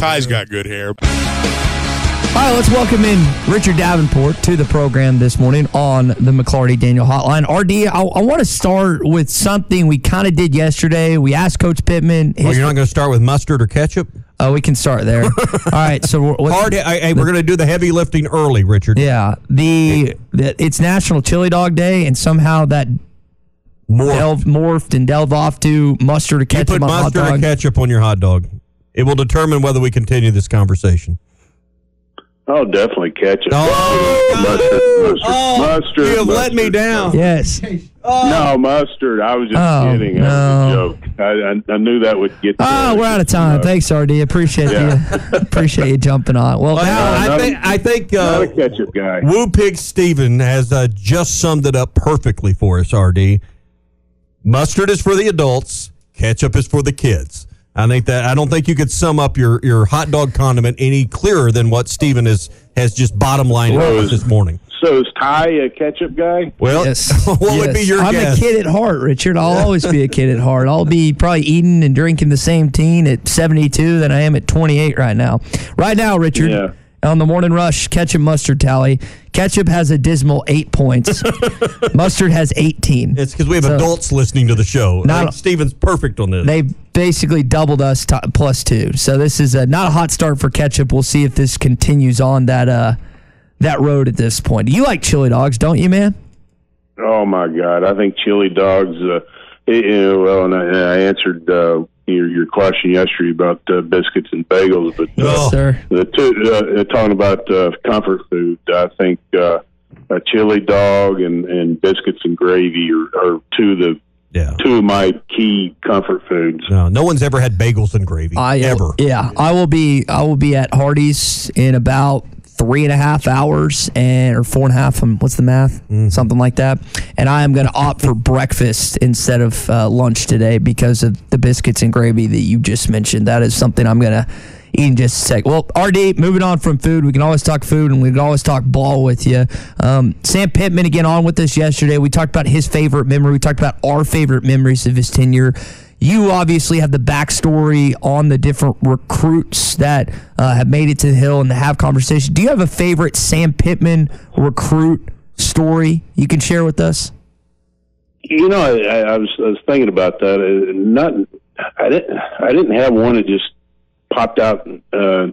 Ty's got good hair. All right, let's welcome in Richard Davenport to the program this morning on the McLarty Daniel Hotline. RD, I, I want to start with something we kind of did yesterday. We asked Coach Pittman. Well, you're not going to start with mustard or ketchup? Oh, we can start there. All right, so we're, Hard. Hey, we're going to do the heavy lifting early, Richard. Yeah, the, the it's National Chili Dog Day, and somehow that More. delved, morphed and delved off to mustard or ketchup. You put on hot mustard dog. or ketchup on your hot dog. It will determine whether we continue this conversation. Oh, definitely catch it. Oh, mustard, mustard, Oh, mustard. you have let me down. Yes. No, mustard. I was just Oh, kidding. That was a joke. I, I, I knew that would get. Oh, we're out of time. Thanks, RD. Appreciate Yeah. you. Appreciate you jumping on. Well, Well, now I think a- I think Not uh, a ketchup guy. Woo Pig Steven has uh, just summed it up perfectly for us, RD. Mustard is for the adults, ketchup is for the kids. I think that I don't think you could sum up your, your hot dog condiment any clearer than what Steven has has just bottom lined Well, up this morning. So is Ty a ketchup guy? Well, Yes. what would be your I'm guess? a kid at heart, Richard. I'll always be a kid at heart. I'll be probably eating and drinking the same teen at 72 than I am at 28 right now. Right now, Richard, Yeah. on the morning rush, ketchup mustard tally. Ketchup has a dismal eight points. mustard has 18. It's because we have So- adults listening to the show. Not- I think Steven's perfect on this. They basically doubled us to plus two. So this is a, not a hot start for ketchup. We'll see if this continues on that uh, that road at this point. You like chili dogs, don't you, man? Oh my God! I think chili dogs. Uh, you know, well, and I, I answered uh, your your question yesterday about uh, biscuits and bagels, but uh, Oh. Sir. the two uh, talking about uh, comfort food. I think uh, a chili dog and, and biscuits and gravy are, are two of the yeah. two of my key comfort foods. No, no one's ever had bagels and gravy. I ever. Yeah, I will be. I will be at Hardee's in about three and a half hours, and or four and a half. um, What's the math? Something like that. And I am going to opt for breakfast instead of uh, lunch today because of the biscuits and gravy that you just mentioned. That is something I'm going to eat in just a sec. Well, RD, moving on from food, we can always talk food and we can always talk ball with you. Um, Sam Pittman again on with us yesterday. We talked about his favorite memory. We talked about our favorite memories of his tenure. You obviously have the backstory on the different recruits that uh, have made it to the Hill and have conversation. Do you have a favorite Sam Pittman recruit story you can share with us? You know, I, I, was I was thinking about that. Uh, not, I didn't I didn't have one that just popped out uh,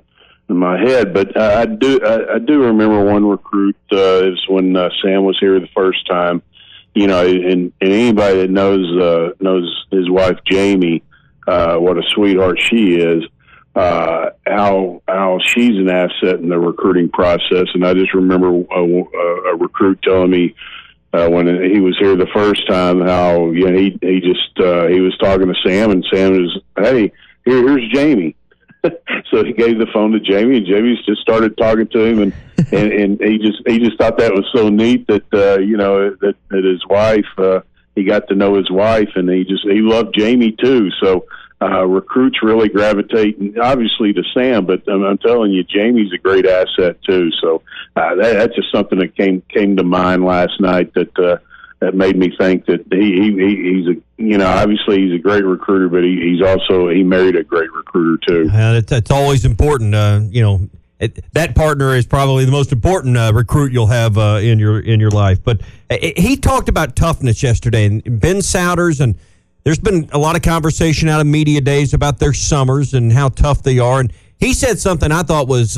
in my head, but I, I do I, I do remember one recruit. Uh, it was when uh, Sam was here the first time. You know, and, and anybody that knows uh, knows his wife Jamie, uh, what a sweetheart she is. Uh, how how she's an asset in the recruiting process, and I just remember a, a, a recruit telling me uh, when he was here the first time how you know, he he just uh, he was talking to Sam and Sam was hey here here's Jamie so he gave the phone to Jamie and Jamie just started talking to him and and, and he just he just thought that was so neat that uh, you know that that his wife uh, he got to know his wife and he just he loved Jamie too. So uh, recruits really gravitate obviously to Sam but I'm, I'm telling you Jamie's a great asset too. So uh, that, that's just something that came came to mind last night that uh, that made me think that he, he he's a you know obviously he's a great recruiter but he, he's also he married a great recruiter too Uh, it's always important. Uh, you know, it, that partner is probably the most important uh, recruit you'll have uh, in your in your life. But uh, he talked about toughness yesterday, and Ben Sowders, and there's been a lot of conversation out of media days about their summers and how tough they are. And he said something I thought was.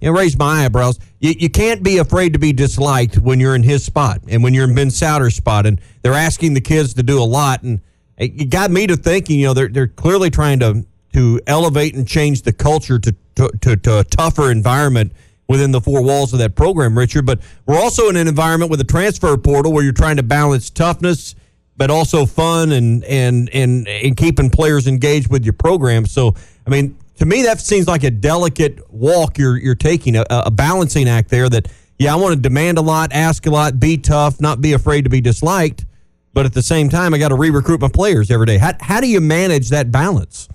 It raised my eyebrows. You, you can't be afraid to be disliked when you're in his spot and when you're in Ben Sowders' spot, and they're asking the kids to do a lot. And it got me to thinking, you know, they're they're clearly trying to to elevate and change the culture to to, to, to a tougher environment within the four walls of that program, Richard. But we're also in an environment with a transfer portal where you're trying to balance toughness, but also fun and and and and keeping players engaged with your program. So, I mean, to me, that seems like a delicate walk you're you're taking, a, a balancing act there. That yeah, I want to demand a lot, ask a lot, be tough, not be afraid to be disliked, but at the same time, I got to re-recruit my players every day. How how do you manage that balance?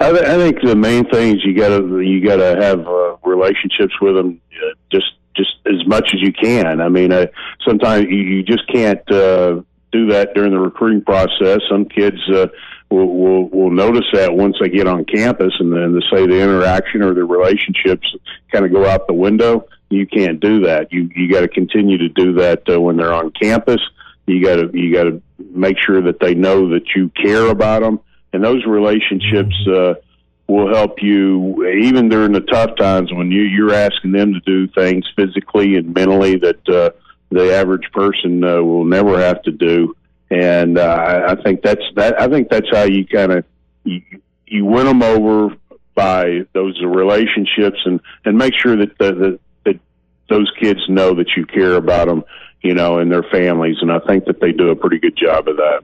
I, th- I think the main thing is you got to you got to have uh, relationships with them uh, just just as much as you can. I mean, uh, sometimes you, you just can't uh, do that during the recruiting process. Some kids uh, will, will will notice that once they get on campus, and then they say the interaction or the relationships kind of go out the window. You can't do that. You you got to continue to do that uh, when they're on campus. You got to you got to make sure that they know that you care about them and those relationships uh, will help you even during the tough times when you you're asking them to do things physically and mentally that uh, the average person uh, will never have to do. And uh, I, think that's that. I think that's how you kind of you, you win them over by those relationships and and make sure that the, the, that those kids know that you care about them, you know, and their families. And I think that they do a pretty good job of that.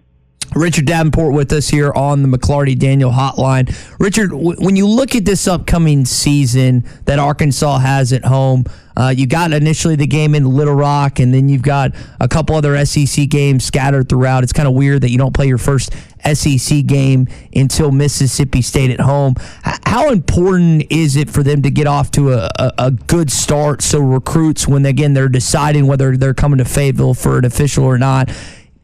Richard Davenport with us here on the McLarty Daniel Hotline. Richard, w- when you look at this upcoming season that Arkansas has at home, uh, you got initially the game in Little Rock, and then you've got a couple other SEC games scattered throughout. It's kind of weird that you don't play your first SEC game until Mississippi State at home. H- how important is it for them to get off to a, a, a good start so recruits, when again they're deciding whether they're coming to Fayetteville for an official or not,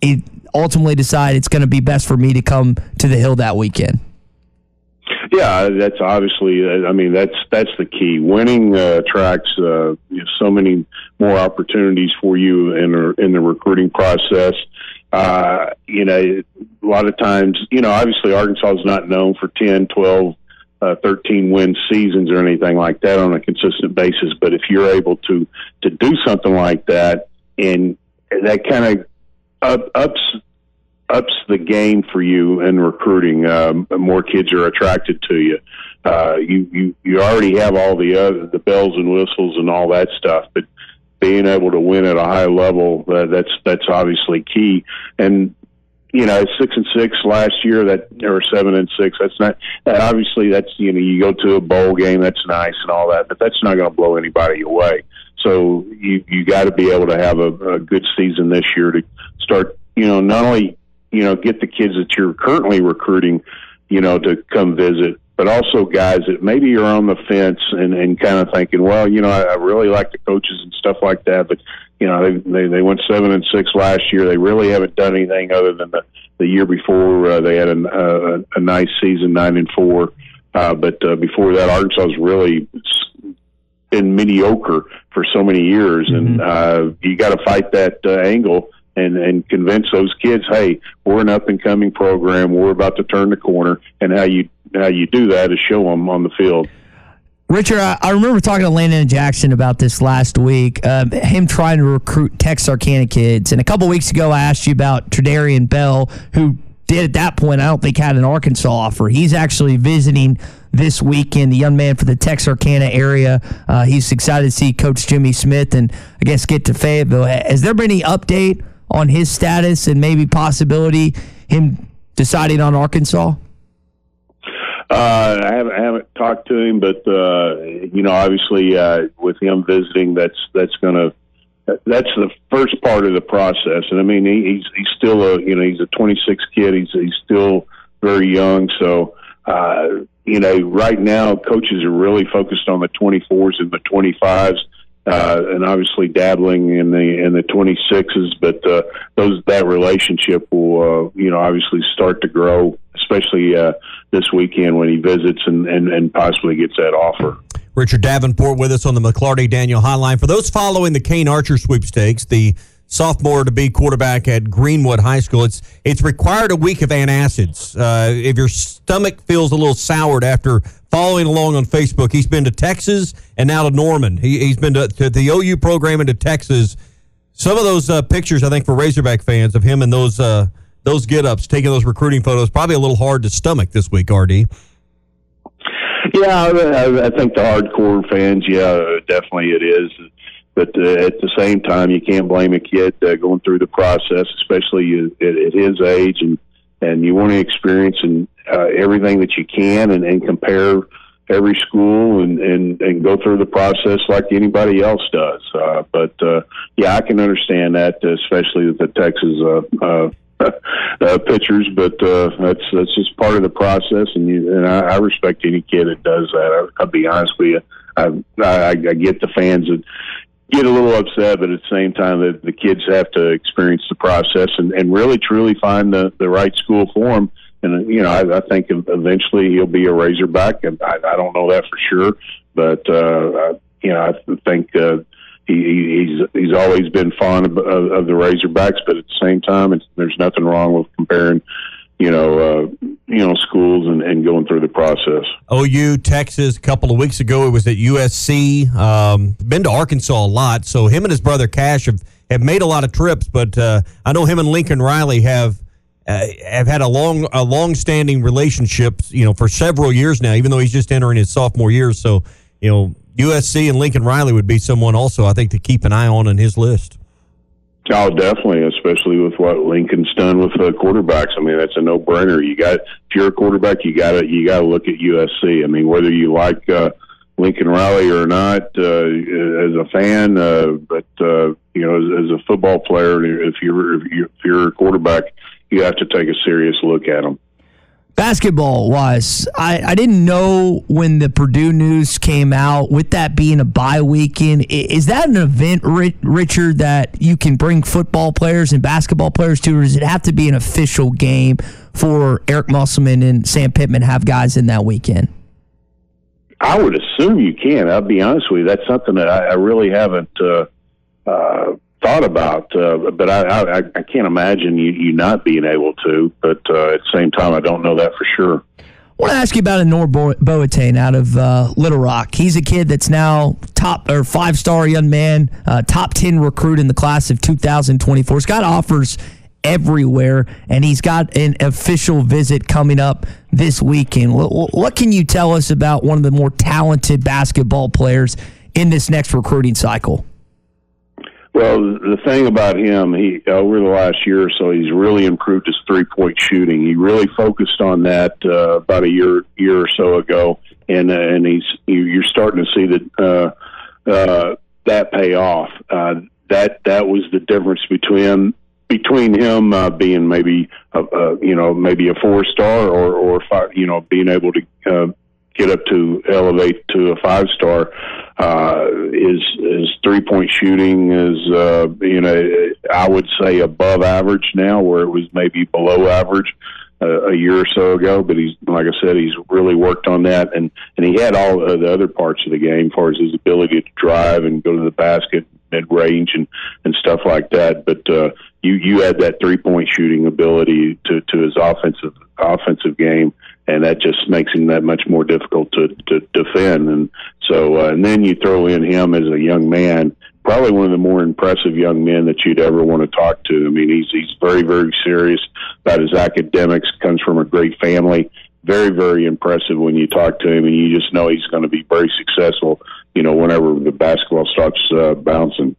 it, ultimately decide it's going to be best for me to come to the Hill that weekend? Yeah, that's obviously. uh, I mean, that's that's the key. Winning uh, attracts uh, you know, so many more opportunities for you in in the recruiting process. Uh, you know, a lot of times, you know, obviously Arkansas is not known for 10, 12, uh, 13 win seasons or anything like that on a consistent basis. But if you're able to to do something like that, and that kind of up, ups ups the game for you in recruiting. Um, more kids are attracted to you. Uh, you you you already have all the other the bells and whistles and all that stuff, but being able to win at a high level uh, that's that's obviously key. And you know, six and six last year, that or seven and six. That's not that obviously that's you know you go to a bowl game, that's nice and all that, but that's not going to blow anybody away. So you you got to be able to have a, a good season this year to start. You know, not only you know get the kids that you're currently recruiting, you know, to come visit, but also guys that maybe you're on the fence and and kind of thinking, well, you know, I, I really like the coaches and stuff like that, but you know, they, they they went seven and six last year. They really haven't done anything other than the the year before. Uh, they had a, a, a nice season, nine and four. Uh, but uh, before that, Arkansas was really been mediocre for so many years, and uh, you got to fight that uh, angle and and convince those kids, hey, we're an up and coming program. We're about to turn the corner, and how you how you do that is show them on the field. Richard, I, I remember talking to Landon Jackson about this last week. Um, him trying to recruit Texarkana kids, and a couple weeks ago, I asked you about Tredarian Bell, who did at that point I don't think had an Arkansas offer. He's actually visiting this weekend. The young man for the Texarkana area. Uh, he's excited to see Coach Jimmy Smith and I guess get to Fayetteville. Has there been any update on his status and maybe possibility him deciding on Arkansas? Uh, I haven't, I haven't talked to him, but uh, you know, obviously, uh, with him visiting, that's that's going to that's the first part of the process. And I mean, he, he's he's still a you know he's a 26 kid. He's he's still very young. So uh, you know, right now, coaches are really focused on the 24s and the 25s. Uh, and obviously dabbling in the in the 26s, but uh, those that relationship will uh, you know obviously start to grow, especially uh, this weekend when he visits and, and, and possibly gets that offer. Richard Davenport with us on the McLarty Daniel Hotline. For those following the Kane Archer sweepstakes, the sophomore to be quarterback at Greenwood High School, it's it's required a week of antacids. Uh, if your stomach feels a little soured after following along on Facebook, he's been to Texas and now to Norman. He, has been to, to, the OU program and to Texas. Some of those uh, pictures, I think, for Razorback fans of him and those uh, those get ups, taking those recruiting photos, probably a little hard to stomach this week, RD. Yeah, I, I think the hardcore fans, yeah, definitely it is. But uh, at the same time, you can't blame a kid uh, going through the process, especially at, at his age, and and you want to experience and uh, everything that you can, and, and compare every school and, and and go through the process like anybody else does. Uh, but uh, yeah, I can understand that, especially with the Texas uh, uh, uh, pitchers, but uh, that's that's just part of the process, and you, and I, I respect any kid that does that. I, I'll be honest with you. I, I I get the fans that get a little upset, but at the same time, the, the kids have to experience the process and, and really truly find the the right school for them. And you know, I, I think eventually he'll be a Razorback, and I, I don't know that for sure, but uh, I, you know, I think. Uh, he, he's he's always been fond of, of, of the Razorbacks, but at the same time, it's, there's nothing wrong with comparing, you know, uh, you know, schools and, and going through the process. OU, Texas, a couple of weeks ago, it was at USC. Um, been to Arkansas a lot, so him and his brother Cash have have made a lot of trips. But uh, I know him and Lincoln Riley have. Uh, have had a long, a long-standing relationship, you know, for several years now. Even though he's just entering his sophomore year, so you know, USC and Lincoln Riley would be someone also I think to keep an eye on in his list. Oh, definitely, especially with what Lincoln's done with the quarterbacks. I mean, that's a no-brainer. You got if you're a quarterback, you got to you got to look at USC. I mean, whether you like uh, Lincoln Riley or not, uh, as a fan, uh, but uh, you know, as, as a football player, if you're if you're, if you're a quarterback, you have to take a serious look at them. Basketball wise, I, I didn't know when the Purdue news came out, with that being a bye weekend. Is that an event, Richard, that you can bring football players and basketball players to, or does it have to be an official game for Eric Musselman and Sam Pittman have guys in that weekend? I would assume you can. I'll be honest with you. That's something that I, I really haven't uh, uh, thought about, uh, but I, I, I can't imagine you, you not being able to. But uh, at the same time, I don't know that for sure. I want to ask you about Annor Boateng out of uh, Little Rock. He's a kid that's now top or five star young man, uh, top 10 recruit in the class of 2024. He's got offers everywhere, and he's got an official visit coming up this weekend. What, what can you tell us about one of the more talented basketball players in this next recruiting cycle? Well, the thing about him, he over the last year or so, he's really improved his three point shooting. He really focused on that uh, about a year year or so ago, and uh, and he's you're starting to see that uh, uh, that pay off. Uh, that that was the difference between between him uh, being maybe a, a, you know maybe a four star or or five, you know being able to uh, get up to elevate to a five star uh, his his three point shooting is uh, you know I would say above average now, where it was maybe below average uh, a year or so ago. But he's like I said, he's really worked on that, and and he had all the other parts of the game, as far as his ability to drive and go to the basket, mid range, and and stuff like that. But uh, you you add that three point shooting ability to to his offensive offensive game and that just makes him that much more difficult to, to defend. And so, uh, and then you throw in him as a young man, probably one of the more impressive young men that you'd ever want to talk to. I mean, he's he's very very serious about his academics. Comes from a great family. Very very impressive when you talk to him, and you just know he's going to be very successful. You know, whenever the basketball starts uh, bouncing.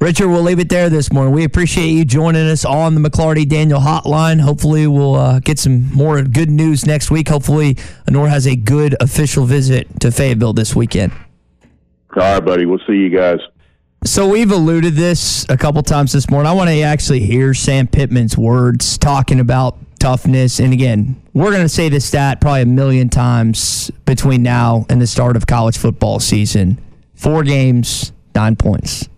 Richard, we'll leave it there this morning. We appreciate you joining us on the McLarty Daniel hotline. Hopefully, we'll uh, get some more good news next week. Hopefully, Annor has a good official visit to Fayetteville this weekend. All right, buddy. We'll see you guys. So we've alluded this a couple times this morning. I want to actually hear Sam Pittman's words talking about toughness. And again, we're going to say this stat probably a million times between now and the start of college football season. Four games, nine points.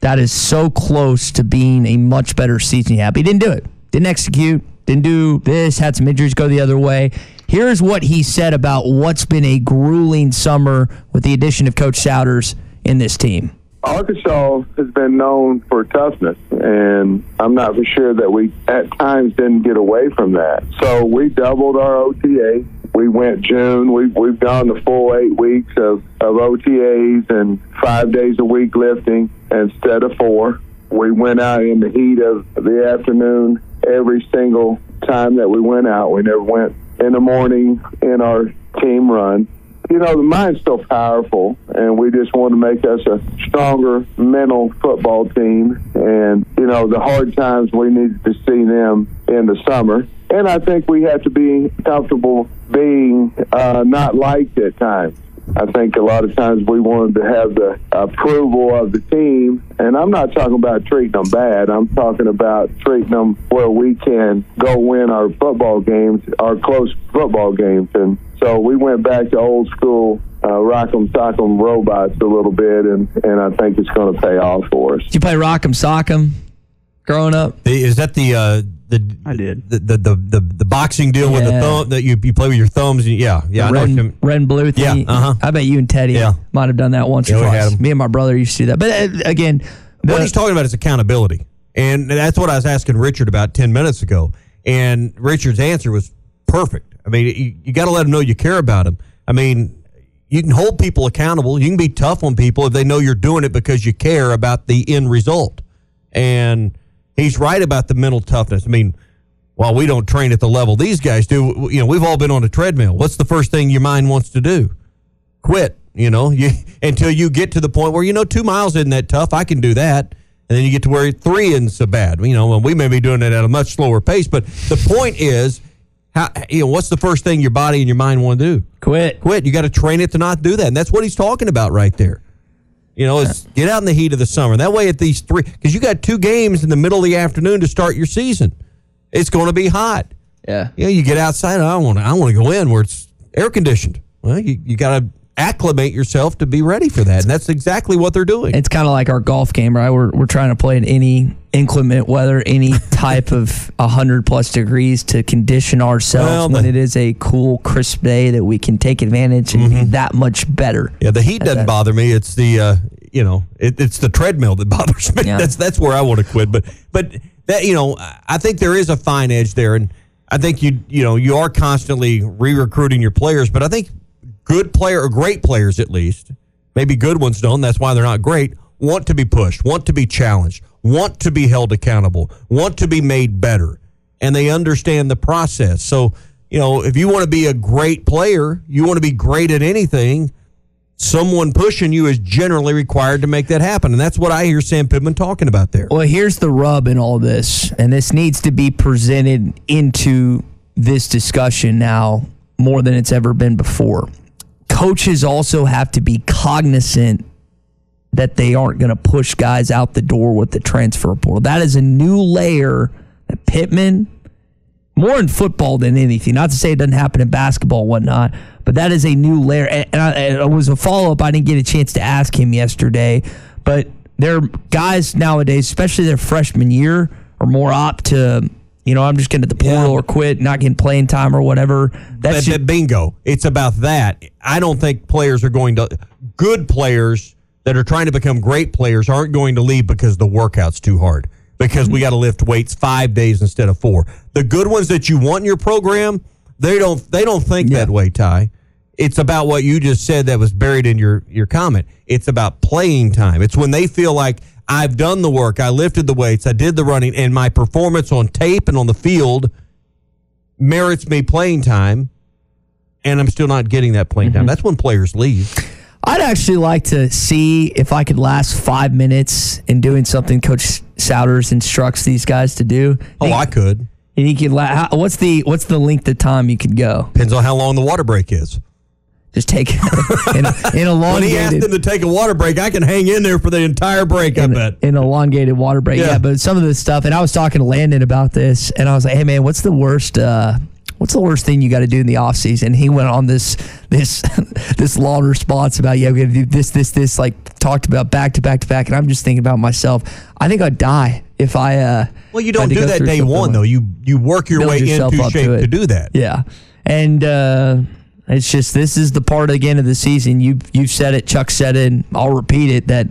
That is so close to being a much better season he had. But he didn't do it. Didn't execute. Didn't do this. Had some injuries go the other way. Here's what he said about what's been a grueling summer with the addition of Coach Sowders in this team. Arkansas has been known for toughness, and I'm not for sure that we at times didn't get away from that. So we doubled our OTA. We went June. We've, we've gone the full eight weeks of, of OTAs and five days a week lifting instead of four. We went out in the heat of the afternoon every single time that we went out. We never went in the morning in our team run. You know, the mind's still powerful, and we just want to make us a stronger mental football team. And, you know, the hard times we needed to see them in the summer. And I think we have to be comfortable being uh, not liked at times. I think a lot of times we wanted to have the approval of the team, and I'm not talking about treating them bad. I'm talking about treating them where we can go win our football games, our close football games. And so we went back to old school uh, rock'em sock'em robots a little bit, and, and I think it's going to pay off for us. Did you play Rock'em Sock'em growing up? Is that the uh, the I did the the the, the, the boxing deal with the thumb that you, you play with your thumbs? And, yeah, yeah. I know what red, and blue thing. Yeah, uh-huh. I bet you and Teddy Yeah. might have done that once Yeah, or twice. Me and my brother used to do that. But uh, again, what he's talking about is accountability, and that's what I was asking Richard about ten minutes ago. And Richard's answer was perfect. I mean, you, you got to let them know you care about them. I mean, you can hold people accountable. You can be tough on people if they know you're doing it because you care about the end result. And he's right about the mental toughness. I mean, while we don't train at the level these guys do, you know, we've all been on a treadmill. What's the first thing your mind wants to do? Quit. You know, you until you get to the point where you know two miles isn't that tough. I can do that, and then you get to where three isn't so bad. You know, and we may be doing it at a much slower pace. But the point is, how you know what's the first thing your body and your mind want to do? Quit. Quit. You got to train it to not do that, and that's what he's talking about right there. You know, is get out in the heat of the summer. That way, at these three, because you got two games in the middle of the afternoon to start your season. It's going to be hot. Yeah. Yeah, you get outside. I want to. I want to go in where it's air conditioned. Well, you, you got to acclimate yourself to be ready for that, and that's exactly what they're doing. It's kind of like our golf game, right? We're, we're trying to play in any inclement weather, any type of 100 plus degrees to condition ourselves Well, when the- it is a cool, crisp day that we can take advantage and be that much better. Yeah, the heat doesn't that. bother me. It's the uh, you know, it, it's the treadmill that bothers me. Yeah. That's that's where I want to quit. But but that you know, I think there is a fine edge there, and I think you you know you are constantly re-recruiting your players. But I think good player or great players at least, maybe good ones don't. That's why they're not great. Want to be pushed, want to be challenged, want to be held accountable, want to be made better, and they understand the process. So you know, if you want to be a great player, you want to be great at anything someone pushing you is generally required to make that happen. And that's what I hear Sam Pittman talking about there. Well, here's the rub in all this, and this needs to be presented into this discussion now more than it's ever been before. Coaches also have to be cognizant that they aren't going to push guys out the door with the transfer portal. That is a new layer that Pittman, more in football than anything, not to say it doesn't happen in basketball and whatnot, but that is a new layer. And, and I, it was a follow up. I didn't get a chance to ask him yesterday, but there are guys nowadays, especially their freshman year, are more apt to, you know, I'm just getting to the portal or quit, not getting playing time or whatever. That, That's just, that bingo. It's about that. I don't think players are going to, good players that are trying to become great players aren't going to leave because the workout's too hard, because we mm-hmm. got to lift weights five days instead of four. The good ones that you want in your program, they don't, they don't think that way, Ty. It's about what you just said that was buried in your, your comment. It's about playing time. It's when they feel like I've done the work, I lifted the weights, I did the running, and my performance on tape and on the field merits me playing time, and I'm still not getting that playing time. Mm-hmm. That's when players leave. I'd actually like to see if I could last five minutes in doing something Coach Sowders instructs these guys to do. Oh, I could. And he could. La- what's the what's the length of time you could go? Depends on how long the water break is. Just take in, a, in a When he asked them to take a water break, I can hang in there for the entire break. I bet. in elongated water break. Yeah. Yeah. but some of this stuff, and I was talking to Landon about this, and I was like, "Hey, man, what's the worst? Uh, what's the worst thing you got to do in the off season?" He went on this this this long response about, "Yeah, we got to do this, this, this." Like talked about back to back to back, and I'm just thinking about myself. I think I'd die if I. Uh, Well, you if I had don't do that day one like- though. You you work your way into up to shape to, do that. Yeah, and uh, it's just this is the part again of the season. You you've said it, Chuck said it, I'll repeat it that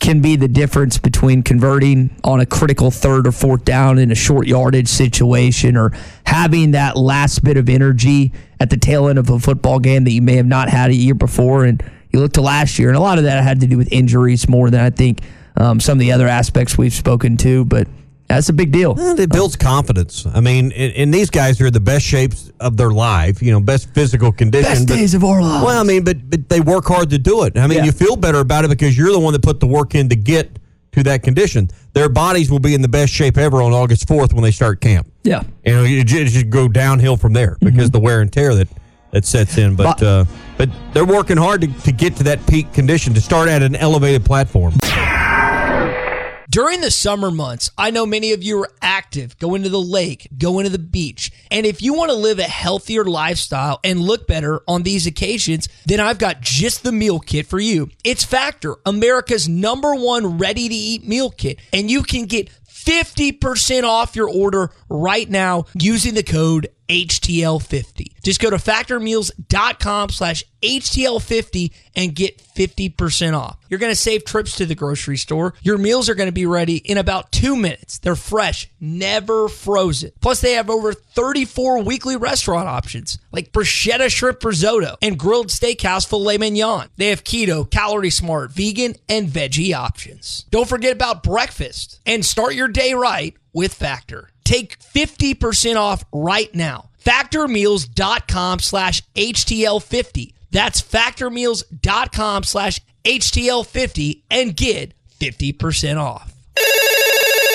can be the difference between converting on a critical third or fourth down in a short yardage situation or having that last bit of energy at the tail end of a football game that you may have not had a year before and you look to last year and a lot of that had to do with injuries more than I think um, some of the other aspects we've spoken to but That's a big deal. And it builds confidence. I mean, and, and these guys are the best shapes of their life, you know, best physical condition. Best but- days of our lives. Well, I mean, but but they work hard to do it. I mean, Yeah. you feel better about it because you're the one that put the work in to get to that condition. Their bodies will be in the best shape ever on August 4th when they start camp. Yeah. And it ju- just go downhill from there because the wear and tear that that sets in. But But- uh, but they're working hard to, to get to that peak condition to start at an elevated platform. During the summer months, I know many of you are active, going to the lake, going to the beach. And if you want to live a healthier lifestyle and look better on these occasions, then I've got just the meal kit for you. It's Factor, America's number one ready to eat meal kit. And you can get 50% off your order right now using the code HTL50. Just go to factormeals.com slash HTL50 and get 50% off. You're going to save trips to the grocery store. Your meals are going to be ready in about two minutes. They're fresh, never frozen. Plus, they have over 34 weekly restaurant options like bruschetta shrimp risotto and grilled steakhouse filet mignon. They have keto, calorie smart, vegan, and veggie options. Don't forget about breakfast and start your day right with Factor. Take 50% off right now. Factormeals.com slash HTL50. That's factormeals.com slash HTL50 and get 50% off.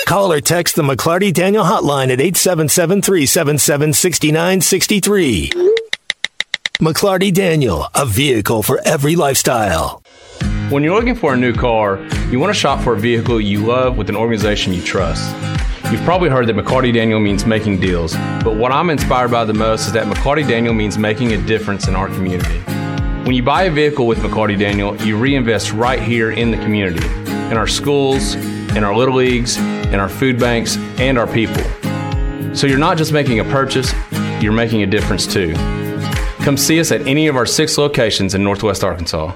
Call or text the McLarty Daniel hotline at 877 377 6963. McLarty Daniel, a vehicle for every lifestyle. When you're looking for a new car, you want to shop for a vehicle you love with an organization you trust. You've probably heard that McLarty Daniel means making deals, but what I'm inspired by the most is that McLarty Daniel means making a difference in our community. When you buy a vehicle with McLarty Daniel, you reinvest right here in the community, in our schools, in our little leagues, in our food banks, and our people. So you're not just making a purchase, you're making a difference too. Come see us at any of our six locations in Northwest Arkansas.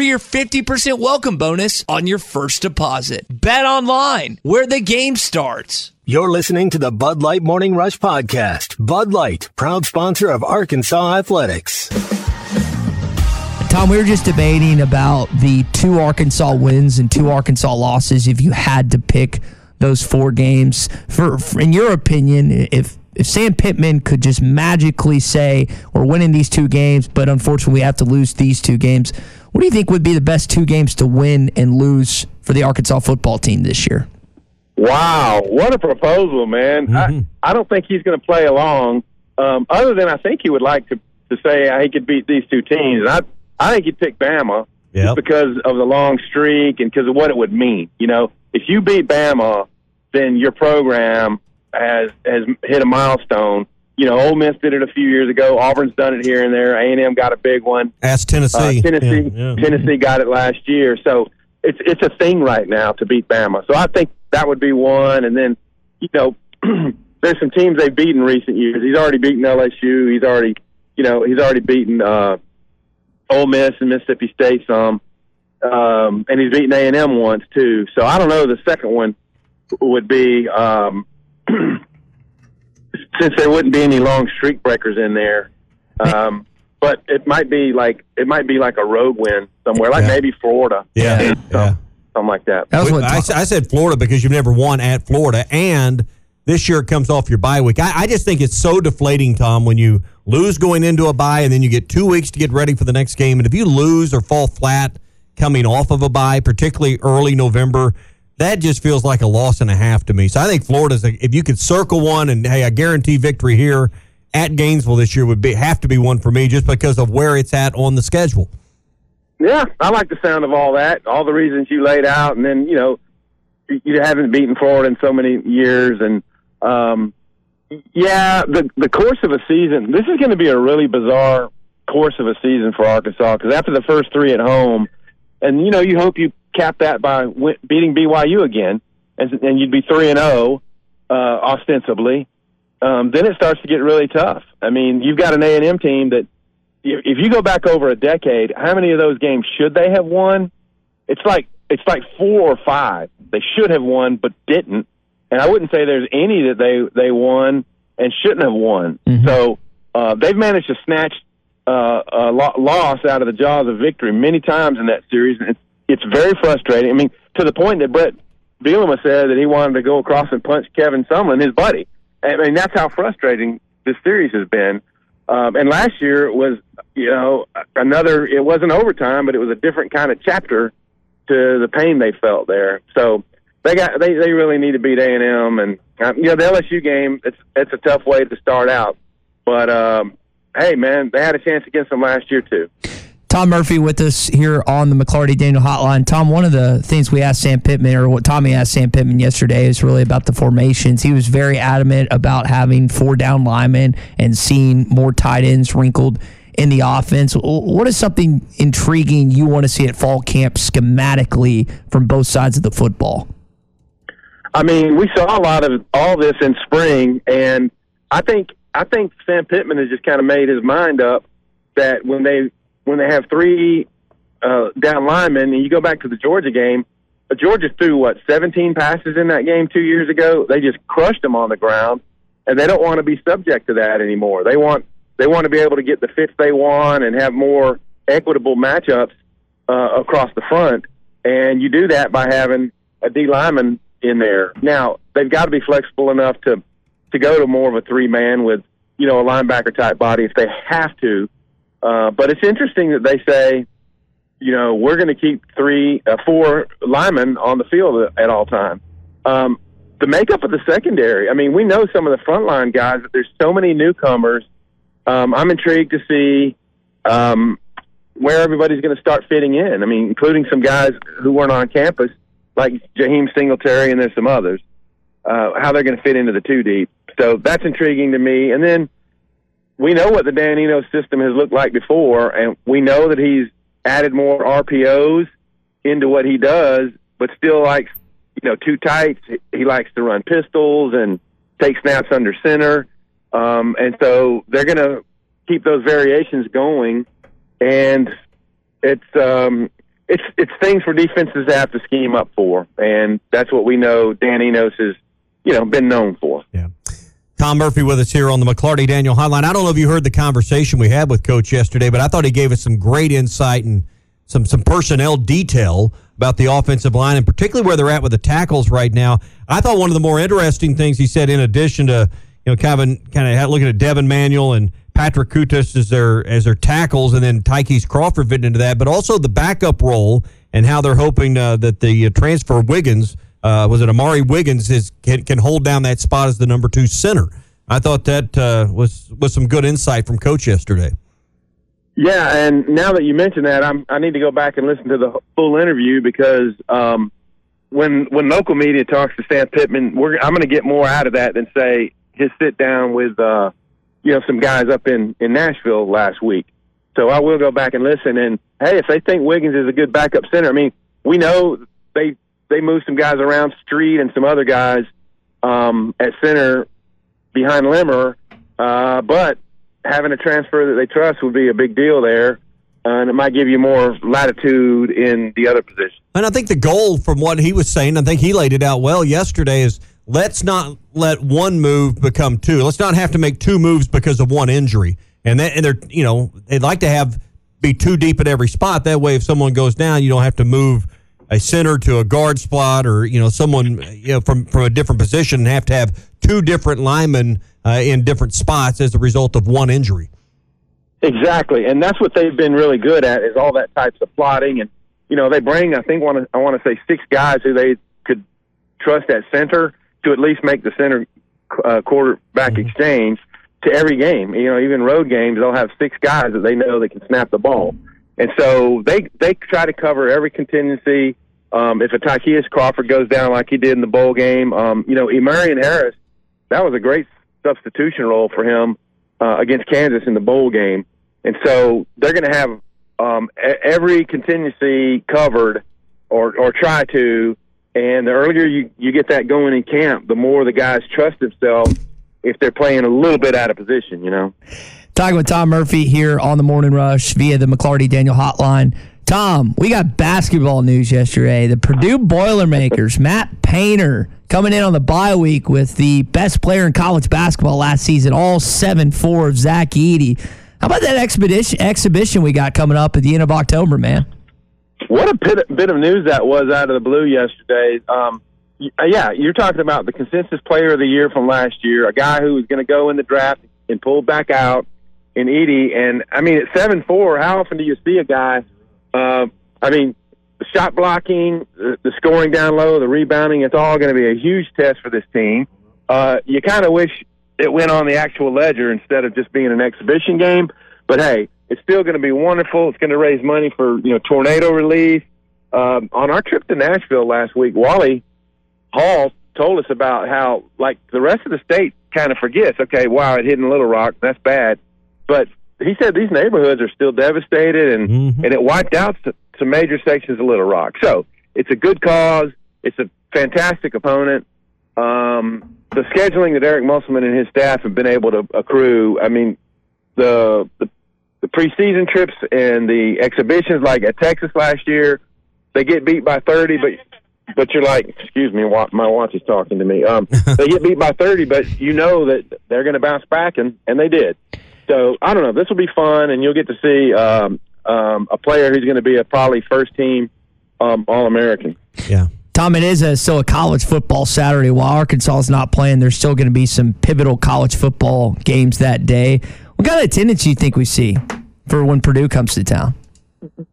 for your 50% welcome bonus on your first deposit. Bet online where the game starts. You're listening to the Bud Light Morning Rush Podcast. Bud Light, proud sponsor of Arkansas Athletics. Tom, we were just debating about the two Arkansas wins and two Arkansas losses. If you had to pick those four games, for, for in your opinion, if if Sam Pittman could just magically say we're winning these two games, but unfortunately we have to lose these two games, what do you think would be the best two games to win and lose for the Arkansas football team this year? Wow, what a proposal, man! I, I don't think he's going to play along. Um, other than I think he would like to to say he could beat these two teams. And I I think he'd pick Bama just because of the long streak and because of what it would mean. You know, if you beat Bama, then your program has has hit a milestone. You know, Ole Miss did it a few years ago. Auburn's done it here and there. A and M got a big one. Ask Tennessee. Uh, Tennessee, Yeah, yeah. Tennessee got it last year. So it's it's a thing right now to beat Bama. So I think that would be one. And then, you know, there's some teams they've beaten recent years. He's already beaten LSU. He's already, you know, he's already beaten uh, Ole Miss and Mississippi State some, um, and he's beaten A and M once too. So I don't know. The second one would be. Um, since there wouldn't be any long streak breakers in there, um, but it might be like it might be like a road win somewhere, like Yeah. maybe Florida, Yeah, yeah. something like that. We- I, I said Florida because you've never won at Florida, and this year it comes off your bye week. I, I just think it's so deflating, Tom, when you lose going into a bye and then you get two weeks to get ready for the next game. And if you lose or fall flat coming off of a bye, particularly early November, that just feels like a loss and a half to me. So I think Florida's, a, if you could circle one and, hey, I guarantee victory here at Gainesville this year would be have to be one for me just because of where it's at on the schedule. Yeah, I like the sound of all that, all the reasons you laid out, and then you know you- haven't beaten Florida in so many years, and um, yeah, the the course of a season. This is going to be a really bizarre course of a season for Arkansas because after the first three at home, and you know you hope you cap that by win- beating BYU again, and, and you'd be three and zero, uh, ostensibly, um, then it starts to get really tough. I mean, you've got an A and M team that, if you go back over a decade, how many of those games should they have won? It's like it's like four or five they should have won but didn't, and I wouldn't say there's any that they they won and shouldn't have won. Mm-hmm. So uh, they've managed to snatch uh, a loss out of the jaws of victory many times in that series. And it's, it's very frustrating. I mean, to the point that Bret Bielema said that he wanted to go across and punch Kevin Sumlin, his buddy. I mean, that's how frustrating this series has been. Um, and last year was, you know, another. It wasn't overtime, but it was a different kind of chapter to the pain they felt there. So they got they they really need to beat A and M, and uh, you know the LSU game. It's it's a tough way to start out, but um, hey, man, they had a chance against them last year too. Tom Murphy with us here on the McLarty Daniel Hotline. Tom, one of the things we asked Sam Pittman, or what Tommy asked Sam Pittman yesterday, is really about the formations. He was very adamant about having four down linemen and seeing more tight ends wrinkled in the offense. What is something intriguing you want to see at fall camp schematically from both sides of the football? I mean, we saw a lot of all this in spring, and I think I think Sam Pittman has just kind of made his mind up that when they when they have three uh, down linemen, and you go back to the Georgia game, uh, Georgia threw what 17 passes in that game two years ago. They just crushed them on the ground, and they don't want to be subject to that anymore. They want they want to be able to get the fits they want and have more equitable matchups uh, across the front, and you do that by having a D lineman in there. Now they've got to be flexible enough to to go to more of a three man with you know a linebacker type body if they have to. Uh, but it's interesting that they say, you know, we're going to keep three, uh, four linemen on the field at, all times. Um, the makeup of the secondary. I mean, we know some of the frontline guys, but there's so many newcomers. Um, I'm intrigued to see um, where everybody's going to start fitting in. I mean, including some guys who weren't on campus, like Jaheim Singletary, and there's some others. Uh, how they're going to fit into the two deep. So that's intriguing to me. And then we know what the Dan Enos system has looked like before, and we know that he's added more RPOs into what he does, but still likes, you know, two tights. He likes to run pistols and take snaps under center. Um, and so they're going to keep those variations going. And it's, um, it's, it's things for defenses to have to scheme up for. And that's what we know Dan Enos has, you know, been known for. Yeah. Tom Murphy with us here on the McLarty Daniel Hotline. I don't know if you heard the conversation we had with Coach yesterday, but I thought he gave us some great insight and some some personnel detail about the offensive line and particularly where they're at with the tackles right now. I thought one of the more interesting things he said, in addition to you know kind of kind of looking at Devin Manuel and Patrick Kutas as their as their tackles, and then Ty'Kieast Crawford fitting into that, but also the backup role and how they're hoping uh, that the uh, transfer Wiggins uh, was it Amari Wiggins is can, can hold down that spot as the number two center. I thought that uh, was was some good insight from Coach yesterday. Yeah, and now that you mention that, I'm I need to go back and listen to the full interview because um, when when local media talks to Sam Pittman, I'm going to get more out of that than say his sit down with uh, you know some guys up in in Nashville last week. So I will go back and listen. And hey, if they think Wiggins is a good backup center, I mean, we know they they moved some guys around Street and some other guys um, at center behind Limmer, uh, but having a transfer that they trust would be a big deal there. Uh, and it might give you more latitude in the other position. And I think the goal, from what he was saying, I think he laid it out well yesterday, is let's not let one move become two. Let's not have to make two moves because of one injury. And that, and they're, you know, they'd like to have be too deep at every spot. That way, if someone goes down, you don't have to move a center to a guard spot or you know someone you know from from a different position and have to have two different linemen uh, in different spots as a result of one injury. Exactly, and that's what they've been really good at is all that types of plotting, and you know they bring I think want to I want to say six guys who they could trust at center to at least make the center uh, quarterback mm-hmm. exchange to every game. You know, even road games they'll have six guys that they know that can snap the ball, and so they they try to cover every contingency. Um, if a Ty'Kieast Crawford goes down like he did in the bowl game, um, you know, Emarion Harris, that was a great substitution role for him uh, against Kansas in the bowl game. And so they're going to have um, every contingency covered or, or try to And the earlier you, you get that going in camp, the more the guys trust themselves if they're playing a little bit out of position, you know? Talking with Tom Murphy here on the Morning Rush via the McLarty Daniel Hotline. Tom, we got basketball news yesterday. The Purdue Boilermakers, Matt Painter, coming in on the bye week with the best player in college basketball last season, all 7 4 of Zach Edey. How about that expedition exhibition we got coming up at the end of October, man? What a bit, bit of news that was out of the blue yesterday. Um, yeah, you're talking about the consensus player of the year from last year, a guy who was going to go in the draft and pull back out in Edey. And I mean, at seven four, how often do you see a guy? Uh, I mean, the shot blocking, the, the scoring down low, the rebounding, it's all going to be a huge test for this team. Uh, you kind of wish it went on the actual ledger instead of just being an exhibition game. But hey, it's still going to be wonderful. It's going to raise money for you know tornado relief. Um, on our trip to Nashville last week, Wally Hall told us about how like the rest of the state kind of forgets. Okay, wow, it hit in Little Rock, that's bad. But he said these neighborhoods are still devastated, and Mm-hmm. and it wiped out some major sections of Little Rock. So it's a good cause. It's a fantastic opponent. Um, the scheduling that Eric Musselman and his staff have been able to accrue. I mean, the the, the preseason trips and the exhibitions, like at Texas last year, they get beat by thirty, but but you're like, excuse me, my watch is talking to me. Um, they get beat by thirty, but you know that they're going to bounce back, and and they did. So I don't know. This will be fun, and you'll get to see um, um, a player who's going to be a probably first team um, All American. Yeah. Tom, it is a, still a college football Saturday. While Arkansas is not playing, there's still going to be some pivotal college football games that day. What kind of attendance do you think we see for when Purdue comes to town?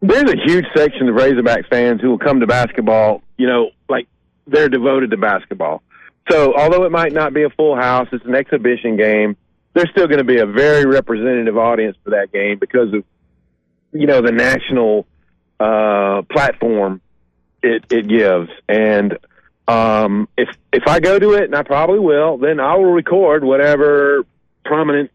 There's a huge section of Razorback fans who will come to basketball. You know, like they're devoted to basketball. So although it might not be a full house, it's an exhibition game. There's still going to be a very representative audience for that game because of you know the national uh, platform it it gives. And um, if if I go to it, and I probably will, then I will record whatever prominent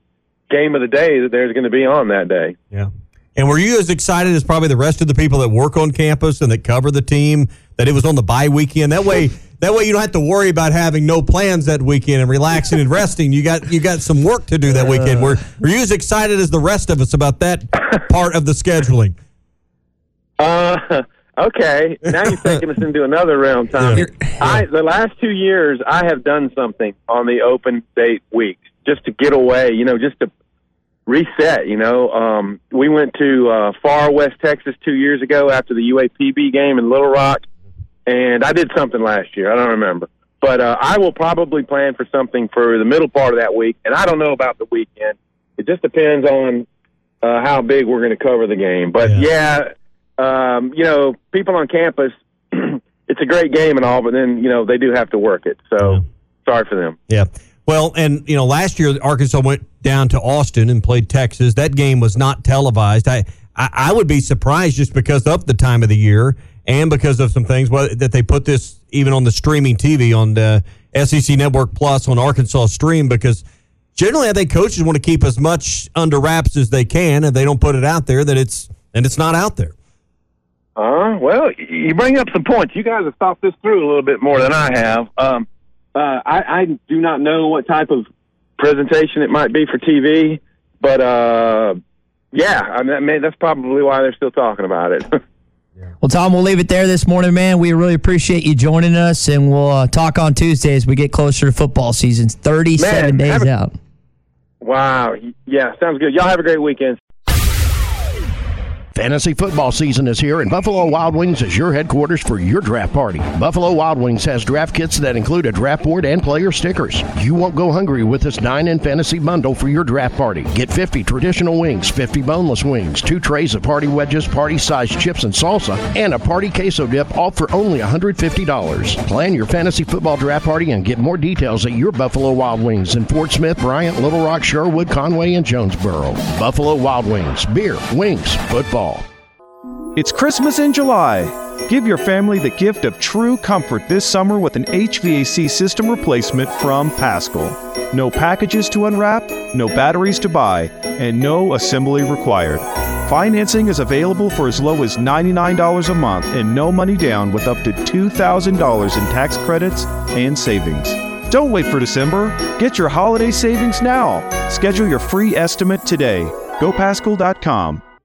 game of the day that there's going to be on that day. Yeah. And were you as excited as probably the rest of the people that work on campus and that cover the team that it was on the bye weekend? That way, that way you don't have to worry about having no plans that weekend and relaxing and resting. You got you got some work to do that weekend. Were were you as excited as the rest of us about that part of the scheduling? Uh, okay. Now you're taking us into another realm, Tom. I the last two years I have done something on the open date week just to get away. You know, just to reset. You know, um, we went to uh, far west Texas two years ago after the UAPB game in Little Rock, and I did something last year. I don't remember. But uh, I will probably plan for something for the middle part of that week, and I don't know about the weekend. It just depends on uh, how big we're going to cover the game. But yeah, um, you know, people on campus, it's a great game and all, but then you know they do have to work it. So sorry for them. Yeah. Well, and you know, last year Arkansas went down to Austin and played Texas. That game was not televised. I I, I would be surprised just because of the time of the year and because of some things well, that they put this even on the streaming TV on the SEC Network Plus on Arkansas Stream because generally I think coaches want to keep as much under wraps as they can, and they don't put it out there that it's and it's not out there. Uh, well, you bring up some points. You guys have thought this through a little bit more than I have. Um, uh, I, I do not know what type of presentation it might be for TV, but uh, yeah, I mean, I mean, that's probably why they're still talking about it. Well, Tom, we'll leave it there this morning, man. We really appreciate you joining us, and we'll uh, talk on Tuesday as we get closer to football season. 37 Man, days a- out. wow. Yeah, sounds good. Y'all have a great weekend. Fantasy football season is here, and Buffalo Wild Wings is your headquarters for your draft party. Buffalo Wild Wings has draft kits that include a draft board and player stickers. You won't go hungry with this 9 in fantasy bundle for your draft party. Get 50 traditional wings, 50 boneless wings, two trays of party wedges, party sized chips and salsa, and a party queso dip, all for only $150. Plan your fantasy football draft party and get more details at your Buffalo Wild Wings in Fort Smith, Bryant, Little Rock, Sherwood, Conway, and Jonesboro. Buffalo Wild Wings, beer, wings, football. It's Christmas in July. Give your family the gift of true comfort this summer with an HVAC system replacement from Paschal. No packages to unwrap, no batteries to buy, and no assembly required. Financing is available for as low as $99 a month and no money down with up to $2,000 in tax credits and savings. Don't wait for December. Get your holiday savings now. Schedule your free estimate today. GoPaschal.com.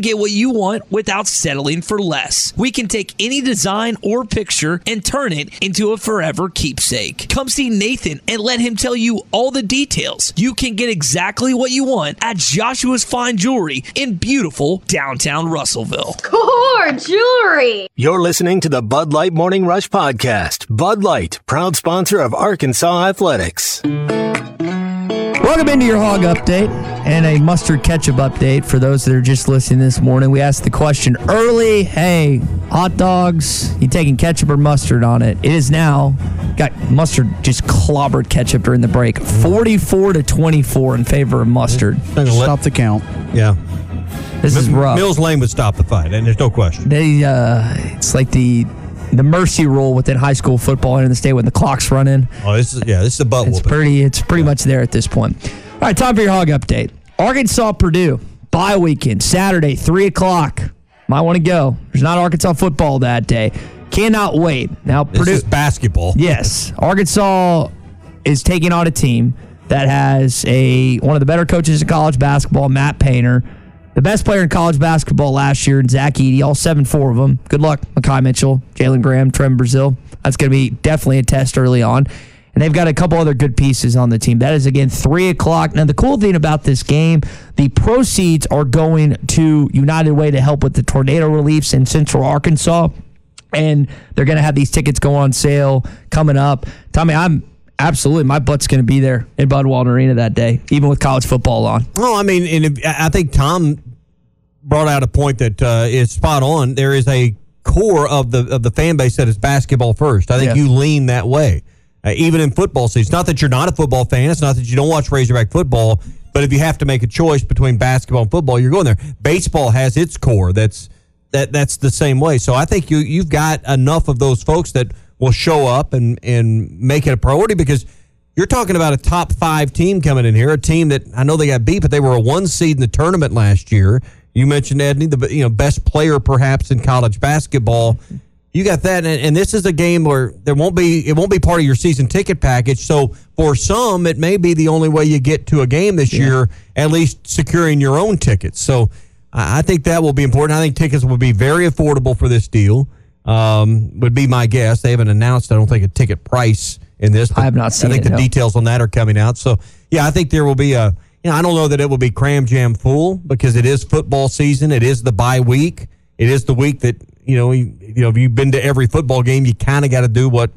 get what you want without settling for less. We can take any design or picture and turn it into a forever keepsake. Come see Nathan and let him tell you all the details. You can get exactly what you want at Joshua's Fine Jewelry in beautiful downtown Russellville. Core jewelry. You're listening to the Bud Light Morning Rush Podcast. Bud Light, proud sponsor of Arkansas Athletics. Welcome into your hog update and a mustard ketchup update for those that are just listening this morning. We asked the question early hey, hot dogs, you taking ketchup or mustard on it? It is now got mustard just clobbered ketchup during the break 44 to 24 in favor of mustard. Stop the count. Yeah. This is rough. Mills Lane would stop the fight, and there's no question. They, uh, it's like the the mercy rule within high school football in the state when the clock's running. Oh, this is yeah, this is a butt It's whooping. pretty. It's pretty much there at this point. All right, time for your hog update. Arkansas Purdue bye weekend Saturday three o'clock. Might want to go. There's not Arkansas football that day. Cannot wait. Now This Purdue is basketball. Yes, Arkansas is taking on a team that has a one of the better coaches in college basketball, Matt Painter, the best player in college basketball last year, Zach Edey, all seven four of them. Good luck, Makhi Mitchell, Jalen Graham, Trem Brazil. That's going to be definitely a test early on. And they've got a couple other good pieces on the team. That is again three o'clock. Now the cool thing about this game, the proceeds are going to United Way to help with the tornado reliefs in Central Arkansas and they're going to have these tickets go on sale coming up. Tommy, I'm absolutely my butt's going to be there in Bud Walton Arena that day, even with college football on. Well, I mean, and I think Tom brought out a point that uh, is spot on. There is a core of the of the fan base that is basketball first. I think Yeah. you lean that way, uh, even in football season. It's not that you're not a football fan. It's not that you don't watch Razorback football. But if you have to make a choice between basketball and football, you're going there. Baseball has its core. That's that that's the same way. So I think you you've got enough of those folks that will show up and and make it a priority because you're talking about a top five team coming in here, a team that I know they got beat, but they were a one seed in the tournament last year. You mentioned Edey, the you know best player perhaps in college basketball. You got that, and, and this is a game where there won't be it won't be part of your season ticket package. So for some, it may be the only way you get to a game this year, at least securing your own tickets. So I I think that will be important. I think tickets will be very affordable for this deal. Um, would be my guess. They haven't announced. I don't think a ticket price in this. I have not seen I think it, the no. details on that are coming out. So yeah, I think there will be a. You know, I don't know that it will be cram jam full because it is football season. It is the bye week. It is the week that you know. You, you know, if you've been to every football game, you kind of got to do what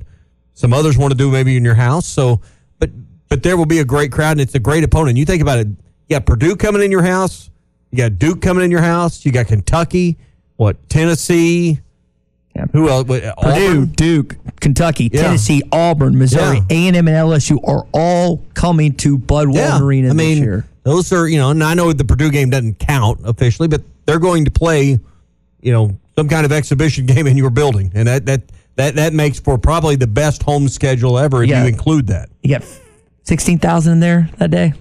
some others want to do maybe in your house. So, but but there will be a great crowd and it's a great opponent. You think about it. You got Purdue coming in your house. You got Duke coming in your house. You got Kentucky. What Tennessee? Who else? What, uh, Purdue, Auburn? Duke, Kentucky, Yeah. Tennessee, Auburn, Missouri, Yeah. A and M, and LSU are all coming to Bud Yeah, Arena I mean, this year. those are you know, and I know the Purdue game doesn't count officially, but they're going to play, you know, some kind of exhibition game in your building, and that that that that makes for probably the best home schedule ever if Yeah. you include that. You got sixteen thousand in there that day.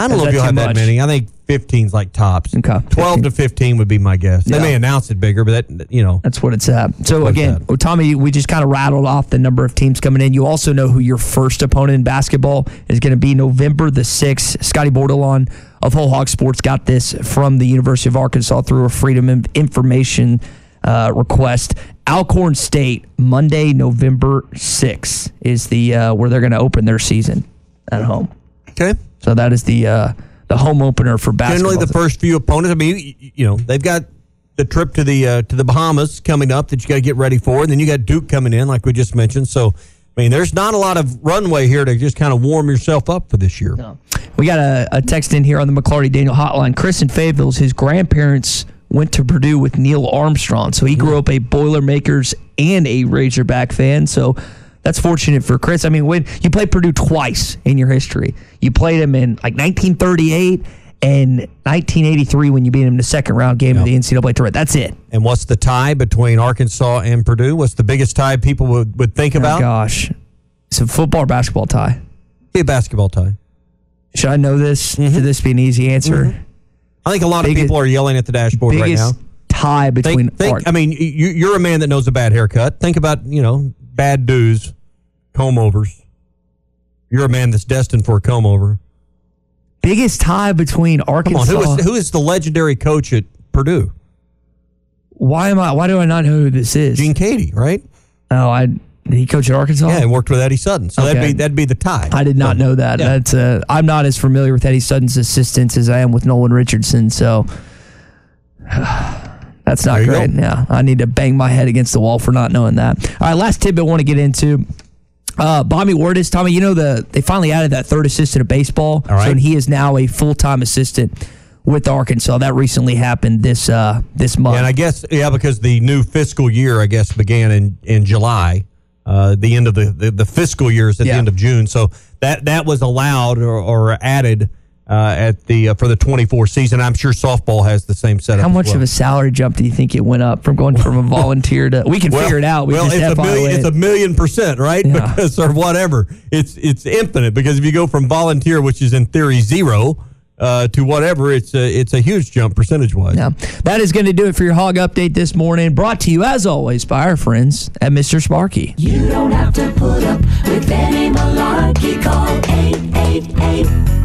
I don't Is know if that you'll too have that much? many. I think 15's like tops. Okay. 12 to 15 would be my guess. They may announce it bigger, but that you know, That's what it's at. So it's again, well, Tommy, we just kind of rattled off the number of teams coming in. You also know who your first opponent in basketball is going to be November the sixth. Scotty Bordelon of Whole Hog Sports got this from the University of Arkansas through a Freedom of Information uh, request. Alcorn State Monday, November sixth is the uh, where they're going to open their season at home. Okay. So that is the uh, the home opener for basketball. generally the first few opponents. I mean, you know, they've got the trip to the uh, to the Bahamas coming up that you got to get ready for, and then you got Duke coming in, like we just mentioned. So, I mean, there's not a lot of runway here to just kind of warm yourself up for this year. We got a, a text in here on the McLarty Daniel hotline. Chris in Fayetteville's his grandparents went to Purdue with Neil Armstrong. So he grew up a Boilermakers and a Razorback fan. So that's fortunate for Chris. I mean, when you played Purdue twice in your history, you played them in like 1938 and 1983 when you beat them in the second round game of the NCAA tournament. That's it. And what's the tie between Arkansas and Purdue? What's the biggest tie people would, would think about? Oh, gosh. It's a football or basketball tie. Be a basketball tie. Should I know this? Mm-hmm. Should this be an easy answer? I think a lot of people are yelling at the dashboard right now. tie between Think, think, I mean, you, you're a man that knows a bad haircut. Think about, you know, bad dues, comb overs. You're a man that's destined for a comb over. biggest tie between Arkansas. Come on, who is, who is the legendary coach at Purdue? why am I? Why do I not know who this is? Gene Keady, right? Oh, I he coached at Arkansas? Yeah, and worked with Eddie Sutton. So Okay. that'd be that'd be the tie. I did not know that. Yeah. That's uh, I'm not as familiar with Eddie Sutton's assistants as I am with Nolan Richardson. So that's not great. go. Yeah, I need to bang my head against the wall for not knowing that. All right, last tidbit I want to get into. Uh, Bobby Ward is Tommy. You know the they finally added that third assistant of baseball, All right. so he is now a full time assistant with Arkansas. That recently happened this uh, this month. And I guess yeah, because the new fiscal year I guess began in in July. Uh, the end of the, the, the fiscal year is at Yeah. the end of June, so that that was allowed or, or added uh, at the uh, for the 24 season. I'm sure softball has the same setup. How much well. of a salary jump do you think it went up from going from a volunteer to? We can Well- figure it out. We well, just it's a FYI million. it. It's a million percent, right? Yeah. Because or whatever. It's it's infinite because if you go from volunteer, which is in theory zero, uh, to whatever, it's a it's a huge jump percentage wise. Yeah. That is going to do it for your hog update this morning. Brought to you, as always, by our friends at Mr. Sparky. You don't have to put up with any malarkey. Call 888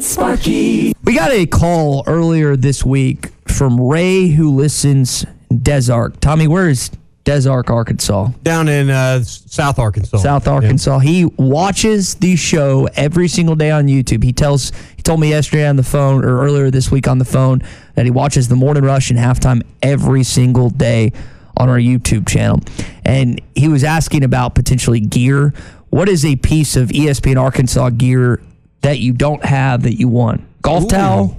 Sparky. We got a call earlier this week from Ray, who listens in Desark. Tommy, where is Desark, Arkansas? Down in uh, South Arkansas. South Arkansas. He watches the show every single day on YouTube. He tells he told me yesterday on the phone or earlier this week on the phone that he watches the morning rush and halftime every single day on our YouTube channel. And he was asking about potentially gear. What is a piece of ESPN Arkansas gear that you don't have that you want? Golf Ooh. towel?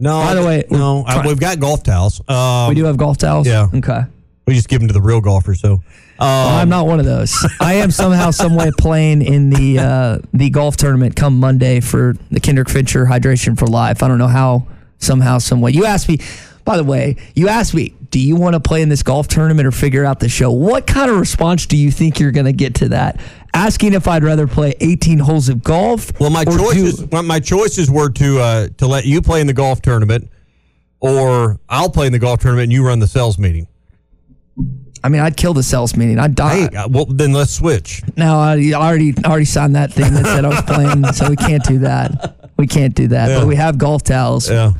No, By the way, no, I, we've got golf towels. Um, we do have golf towels? Yeah. Okay. We just give them to the real golfers. So, um, Well, I'm not one of those. I am somehow, some way playing in the uh, the golf tournament come Monday for the Kendrick Fincher Hydration for Life. I don't know how, somehow, some way. You asked me, by the way, you asked me, do you want to play in this golf tournament or figure out the show? What kind of response do you think you're going to get to that? Asking if I'd rather play 18 holes of golf. Well, my do- choices my- my choices were to uh, to let you play in the golf tournament, or I'll play in the golf tournament and you run the sales meeting. I mean, I'd kill the sales meeting. I'd die. Hey, uh, well then let's switch. No, I already already signed that thing that said I was playing, so we can't do that. We can't do that. Yeah. But we have golf towels. Yeah.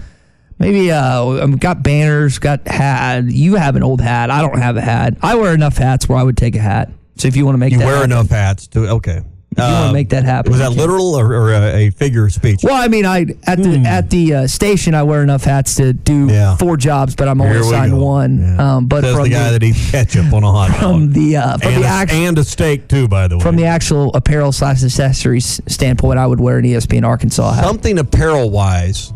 Maybe uh, I've got banners, got hat. You have an old hat. I don't have a hat. I wear enough hats where I would take a hat. So if you want to make You that wear happen- enough hats to okay. If you want to make that happen, Was that literal or, or a, a figure of speech? Well, I mean, I at the at the uh, station, I wear enough hats to do Yeah. four jobs, but I'm only assigned go. one. Um, but Says from the guy that eats ketchup on a hot dog. from the uh, from and, the a, actual and a steak too, by the way. from the actual apparel slash accessories standpoint, I would wear an ESPN Arkansas hat. something apparel wise.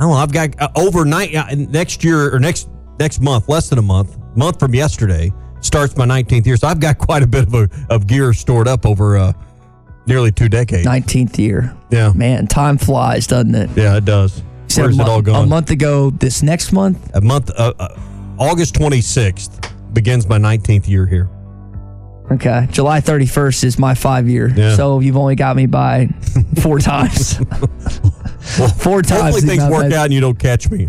Know. I've got uh, overnight uh, next year or next next month, less than a month, month from yesterday starts my 19th year. So I've got quite a bit of a, of gear stored up over uh, nearly two decades. 19th year. Yeah, Man, time flies, doesn't it? yeah, it does. Where's it all gone? A month ago, this next month. A month, uh, uh, August 26th begins my 19th year here. Okay, July 31st is my five year. Yeah. So you've only got me by four times. four times. Hopefully things work bad. out and you don't catch me.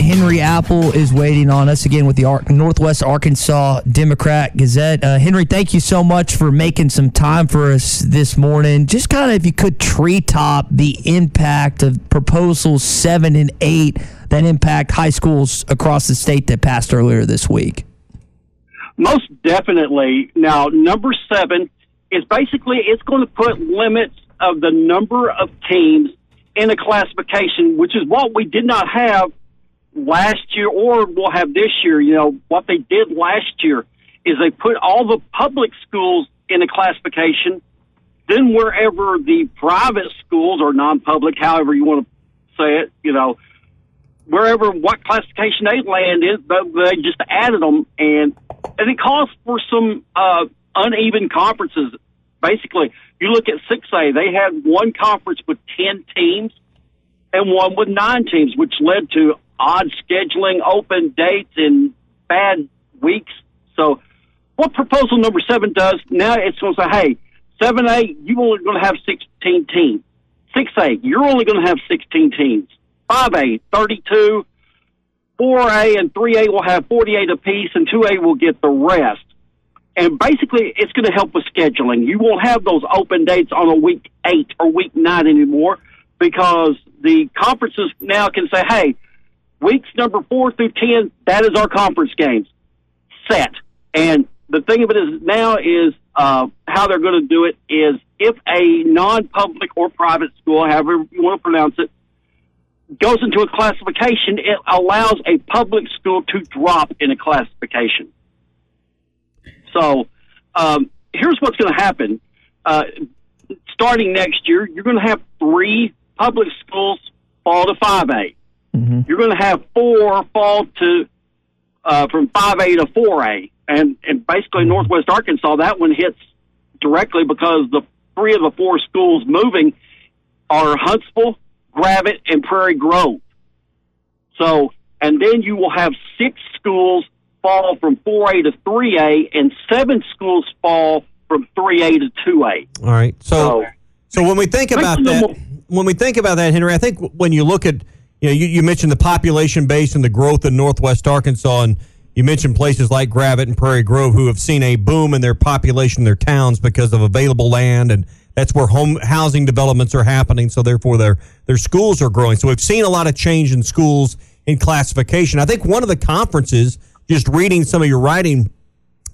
Henry Apple is waiting on us again with the Ar- Northwest Arkansas Democrat Gazette. Uh, Henry, thank you so much for making some time for us this morning. Just kind of, if you could, treetop the impact of proposals seven and eight that impact high schools across the state that passed earlier this week. Most definitely. Now, number seven is basically it's going to put limits of the number of teams in a classification, which is what we did not have last year or we'll have this year. You know, what they did last year is they put all the public schools in a classification. Then wherever the private schools or non-public, however you want to say it, you know, wherever what classification they land in, they just added them, and and it calls for some uh, uneven conferences. Basically, you look at six A, they had one conference with ten teams and one with nine teams, which led to odd scheduling, open dates, and bad weeks. So, what proposal number seven does now, it's going to say, hey, seven A, you're only going to have sixteen teams. Six A, you're only going to have sixteen teams. Five A, thirty-two. Four A and three A will have forty-eight apiece, and two A will get the rest. And basically, it's going to help with scheduling. You won't have those open dates on a week eight or week nine anymore because the conferences now can say, hey, weeks number four through 10, that is our conference games set. And the thing of it is now is uh, how they're going to do it is if a non-public or private school, however you want to pronounce it, goes into a classification, it allows a public school to drop in a classification. So um, here's what's going to happen. Uh, starting next year, you're going to have three public schools fall to 5A. Mm-hmm. You're going to have four fall to uh, from 5A to 4A. And, and basically, Northwest Arkansas, that one hits directly because the three of the four schools moving are Huntsville, Gravette, and Prairie Grove. So, and then you will have six schools fall from 4A to 3A, and seven schools fall from 3A to 2A. All right. So, so, so when we think about that, when we think about that, Henry, I think when you look at, you know, you, you mentioned the population base and the growth in Northwest Arkansas, and you mentioned places like Gravette and Prairie Grove who have seen a boom in their population, their towns because of available land, and that's where home housing developments are happening. So therefore, their their schools are growing. So we've seen a lot of change in schools in classification. I think one of the conferences, just reading some of your writing,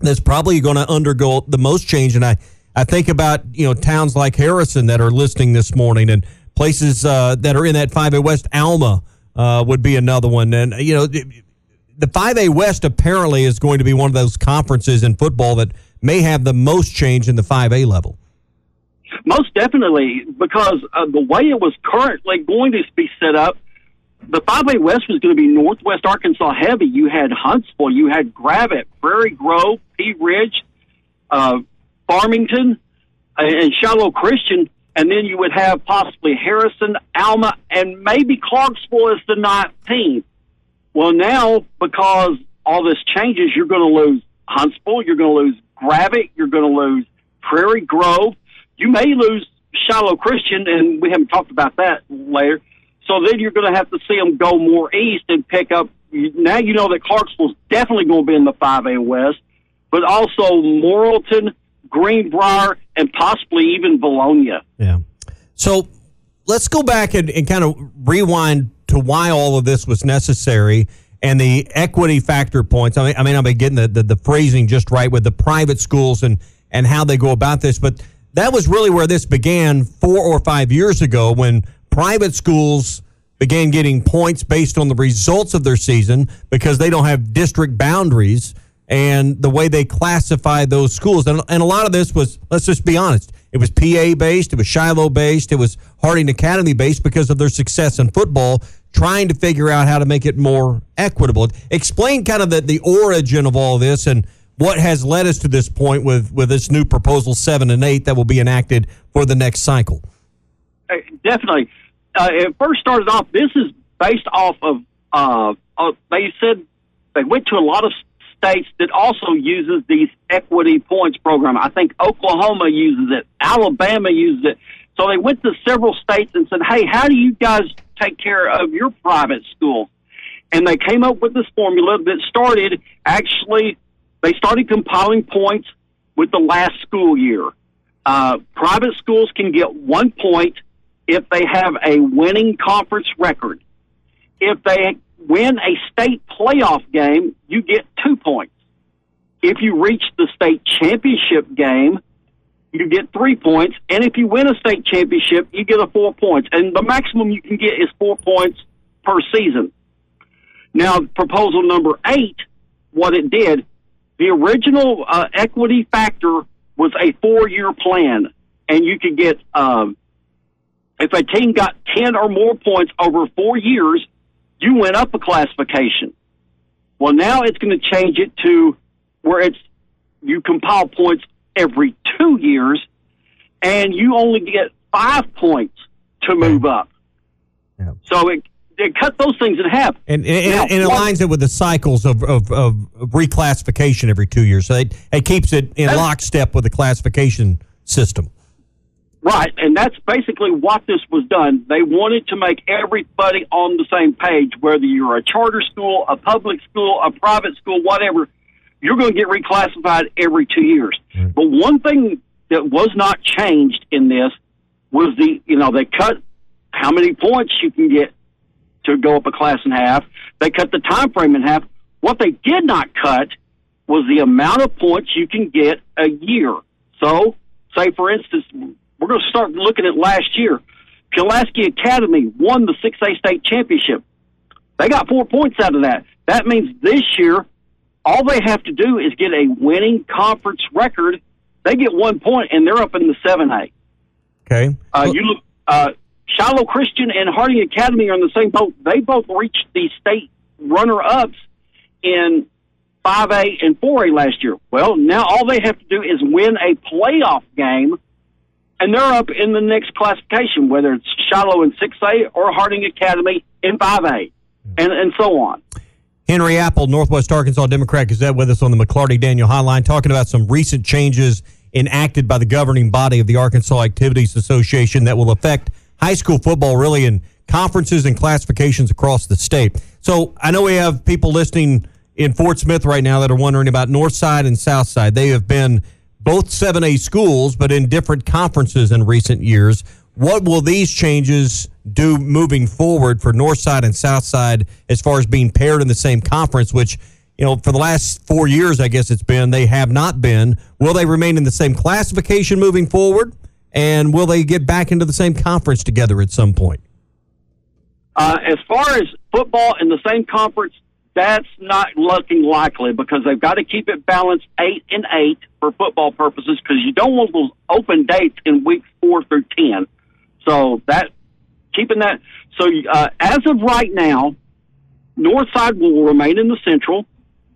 that's probably going to undergo the most change, and I. I think about you know towns like Harrison that are listening this morning, and places uh, that are in that 5A West. Alma uh, would be another one. And, you know, the 5A West apparently is going to be one of those conferences in football that may have the most change in the 5A level. Most definitely, because uh, the way it was currently going to be set up, the 5A West was going to be Northwest Arkansas heavy. You had Huntsville, you had Gravette, Prairie Grove, Pea Ridge, uh, Farmington, and Shiloh Christian and then you would have possibly Harrison, Alma, and maybe Clarksville as the 19th. Well, now because all this changes, you're going to lose Huntsville, you're going to lose Gravette, you're going to lose Prairie Grove, you may lose Shiloh Christian, and we haven't talked about that later. So then you're going to have to see them go more east and pick up. Now you know that Clarksville's definitely going to be in the 5A West, but also Morrilton Greenbrier, and possibly even Vilonia. Yeah. So let's go back and, and kind of rewind to why all of this was necessary and the equity factor points. I mean, I mean, I'm getting the, the, the phrasing just right with the private schools and, and how they go about this, but that was really where this began four or five years ago when private schools began getting points based on the results of their season because they don't have district boundaries and the way they classify those schools. And, and a lot of this was, let's just be honest, it was PA based, it was Shiloh based, it was Harding Academy based because of their success in football, trying to figure out how to make it more equitable. Explain kind of the, the origin of all this and what has led us to this point with, with this new proposal seven and eight that will be enacted for the next cycle. Definitely. Uh, it first started off. This is based off of. Uh, uh, they said they went to a lot of states that also uses these equity points program. I think Oklahoma uses it. Alabama uses it. So they went to several states and said, "Hey, how do you guys take care of your private schools?" And they came up with this formula that started actually. They started compiling points with the last school year. Uh, private schools can get one point if they have a winning conference record. If they win a state playoff game, you get two points. If you reach the state championship game, you get three points. And if you win a state championship, you get a four points. And the maximum you can get is four points per season. Now, proposal number eight, what it did, the original uh, equity factor was a four year plan. And you could get, um, if a team got 10 or more points over four years, you went up a classification. Well, now it's going to change it to where it's you compile points every two years, and you only get five points to move up. So it it cut those things in half. And, and, Now, and it what- aligns it with the cycles of, of, of reclassification every two years. So it, it keeps it in lockstep with the classification system. Right, and that's basically what this was done. They wanted to make everybody on the same page, whether you're a charter school, a public school, a private school, whatever, you're going to get reclassified every two years. Mm. But one thing that was not changed in this was the, you know, they cut how many points you can get to go up a class in half. They cut the time frame in half. What they did not cut was the amount of points you can get a year. So, say for instance, we're going to start looking at last year. Pulaski Academy won the 6A state championship. They got four points out of that. That means this year, all they have to do is get a winning conference record. They get one point, and they're up in the 7A. Okay. Uh, you look, uh, Shiloh Christian and Harding Academy are in the same boat. They both reached the state runner ups in 5A and 4A last year. Well, now all they have to do is win a playoff game, and they're up in the next classification, whether it's Shiloh in 6A or Harding Academy in 5A, and, and so on. Henry Apple, Northwest Arkansas Democrat Gazette, with us on the McLarty Daniel Highline, talking about some recent changes enacted by the governing body of the Arkansas Activities Association that will affect high school football really in conferences and classifications across the state. So I know we have people listening in Fort Smith right now that are wondering about North Side and South Side. They have been both 7A schools, but in different conferences in recent years. What will these changes do moving forward for North Side and South Side as far as being paired in the same conference, which, you know, for the last four years, I guess it's been, they have not been. Will they remain in the same classification moving forward? And will they get back into the same conference together at some point? Uh, as far as football in the same conference, that's not looking likely because they've got to keep it balanced eight and eight for football purposes because you don't want those open dates in weeks four through ten. So that keeping that. So uh, as of right now, North Side will remain in the Central,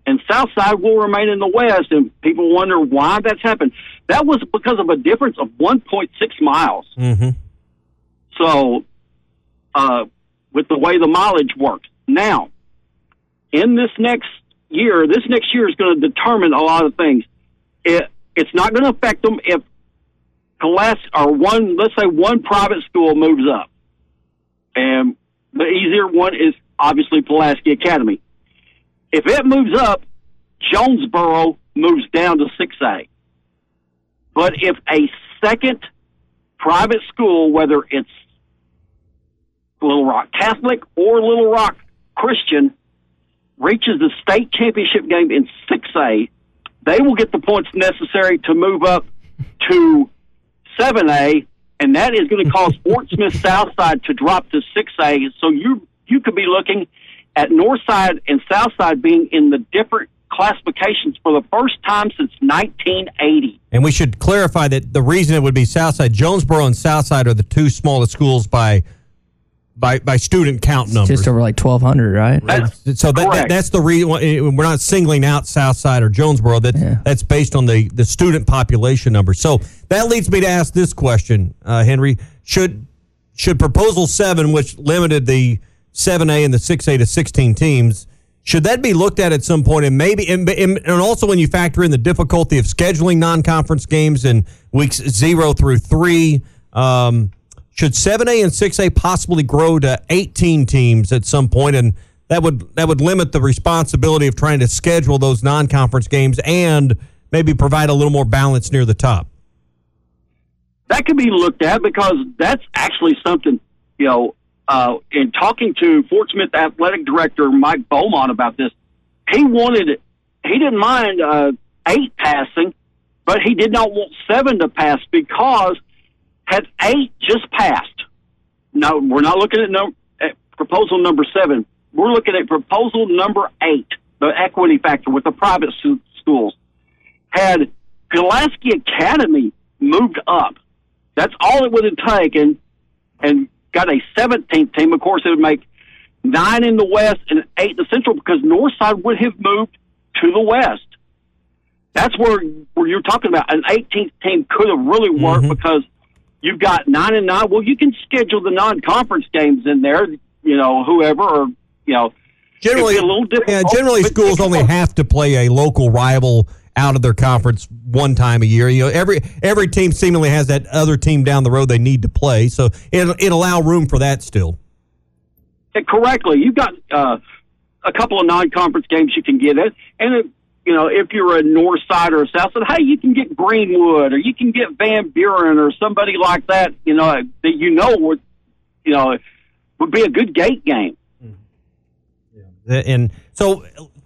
and South Side will remain in the West. And people wonder why that's happened. That was because of a difference of 1.6 miles. Mm-hmm. So, uh, with the way the mileage works. Now, in this next year, this next year is going to determine a lot of things. It, it's not going to affect them if class or one, let's say one private school moves up. And the easier one is obviously Pulaski Academy. If it moves up, Jonesboro moves down to 6A. But if a second private school, whether it's Little Rock Catholic or Little Rock Christian, reaches the state championship game in 6A, they will get the points necessary to move up to 7A, and that is going to cause Fort Smith Southside to drop to 6A. So you you could be looking at Northside and Southside being in the different classifications for the first time since 1980. And we should clarify that the reason it would be Southside, Jonesboro and Southside are the two smallest schools by by by student count numbers. Just over like 1,200, right? so that, that, that's the reason we're not singling out Southside or Jonesboro. That that's based on the the student population number. So that leads me to ask this question, uh, Henry: Should should proposal seven, which limited the seven A and the six A to sixteen teams, should that be looked at at some? And maybe, and, and also when you factor in the difficulty of scheduling non-conference games in weeks zero through three. Um, should 7A and 6A possibly grow to 18 teams at some point and that would that would limit the responsibility of trying to schedule those non-conference games and maybe provide a little more balance near the top. That could be looked at because that's actually something, you know, uh, in talking to Fort Smith athletic director Mike Beaumont about this, he wanted, he didn't mind uh, eight passing, but he did not want seven to pass because has eight just passed? No, we're not looking at, no, at proposal number seven. We're looking at proposal number eight, the equity factor with the private schools. Had Pulaski Academy moved up, that's all it would have taken, and got a 17th team. Of course, it would make nine in the west and eight in the central because Northside would have moved to the west. That's where where you're talking about an 18th team could have really worked mm-hmm. because you've got nine and nine. Well, you can schedule the non-conference games in there. You know, whoever or you know, generally a little different. Yeah, generally schools only have to play a local rival out of their conference one time a year. You know, every every team seemingly has that other team down the road they need to play, so it it allow room for that still. Yeah, correctly, you've got uh, a couple of non-conference games you can get it, and you know, if you're a north side or a south side, hey, you can get Greenwood or you can get Van Buren or somebody like that, you know, that you know would, you know, would be a good gate game. Mm-hmm. And so,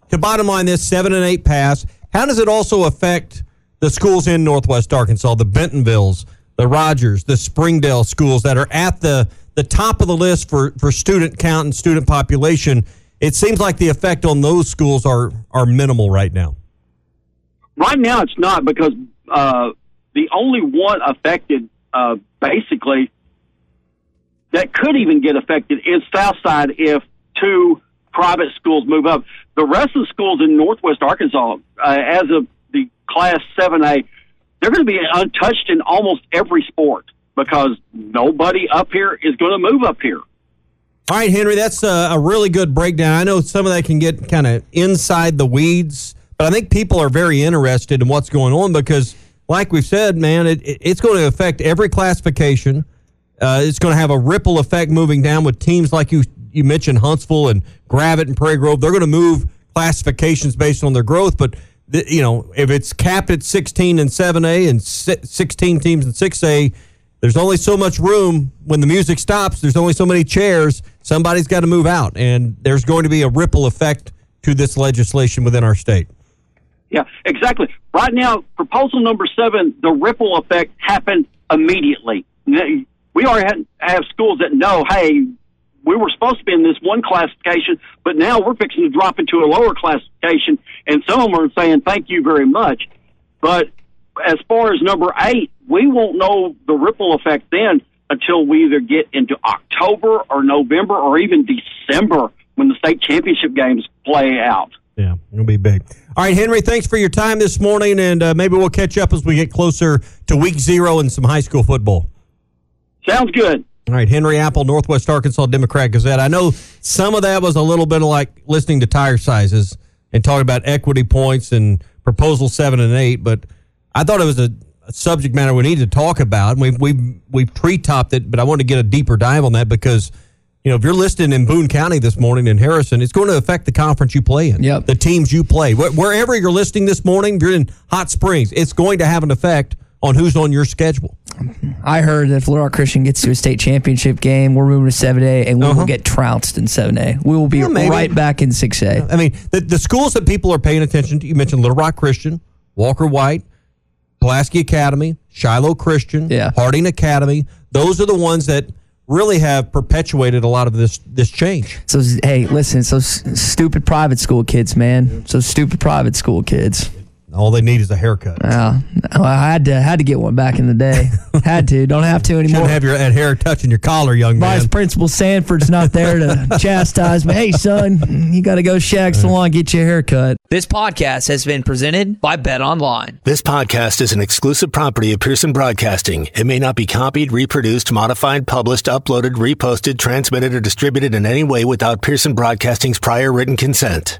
to bottom line, this seven and eight pass. How does it also affect the schools in Northwest Arkansas, the Bentonvilles, the Rogers, the Springdale schools that are at the the top of the list for for student count and student population? It seems like the effect on those schools are are minimal right now. Right now, it's not because uh, the only one affected, uh, basically, that could even get affected is Southside if two private schools move up. The rest of the schools in Northwest Arkansas, uh, as of the Class 7A, they're going to be untouched in almost every sport because nobody up here is going to move up here. All right, Henry, that's a, a, really good breakdown. I know some of that can get kind of inside the weeds, but I think people are very interested in what's going on because, like we've said, man, it, it, it's going to affect every classification. Uh, it's going to have a ripple effect moving down with teams like you you mentioned, Huntsville and Gravette and Prairie Grove. They're going to move classifications based on their growth, but you know if it's capped at 16 and 7A and 16 teams in 6A there's only so much room when the music stops. There's only so many chairs. Somebody's got to move out, and there's going to be a ripple effect to this legislation within our state. Yeah, exactly. Right now, proposal number seven, the ripple effect happened immediately. We already have schools that know, hey, we were supposed to be in this one classification, but now we're fixing to drop into a lower classification, and some of them are saying thank you very much. But as far as number eight, we won't know the ripple effect then until we either get into October or November or even December when the state championship games play out. Yeah, it'll be big. All right, Henry, thanks for your time this morning, and uh, maybe we'll catch up as we get closer to week zero and some high school football. Sounds good. All right, Henry Apple, Northwest Arkansas Democrat Gazette. I know some of that was a little bit like listening to tire sizes and talking about equity points and proposal seven and eight, but I thought it was a, a subject matter we need to talk about. We we we pre-topped it, but I want to get a deeper dive on that because you know if you're listed in Boone County this morning in Harrison, it's going to affect the conference you play in. Yep. the teams you play. Wherever you're listing this morning, if you're in Hot Springs, it's going to have an effect on who's on your schedule. I heard that if Little Rock Christian gets to a state championship game, we're moving to 7A and we uh-huh. will get trounced in 7A. We will be yeah, right back in 6A. I mean, the, the schools that people are paying attention to, you mentioned Little Rock Christian, Walker White, Pulaski Academy, Shiloh Christian, yeah. Harding Academy. those are the ones that really have perpetuated a lot of this this change. So hey, listen, so s- stupid private school kids, man. So stupid private school kids. All they need is a haircut. Yeah, I had to had to get one back in the day. had to. Don't have to anymore. Shouldn't have your hair touching your collar, young man. Vice Principal Sanford's not there to chastise me. Hey, son, you got to go shag salon get your hair cut. This podcast has been presented by Bet Online. This podcast is an exclusive property of Pearson Broadcasting. It may not be copied, reproduced, modified, published, uploaded, reposted, transmitted, or distributed in any way without Pearson Broadcasting's prior written consent.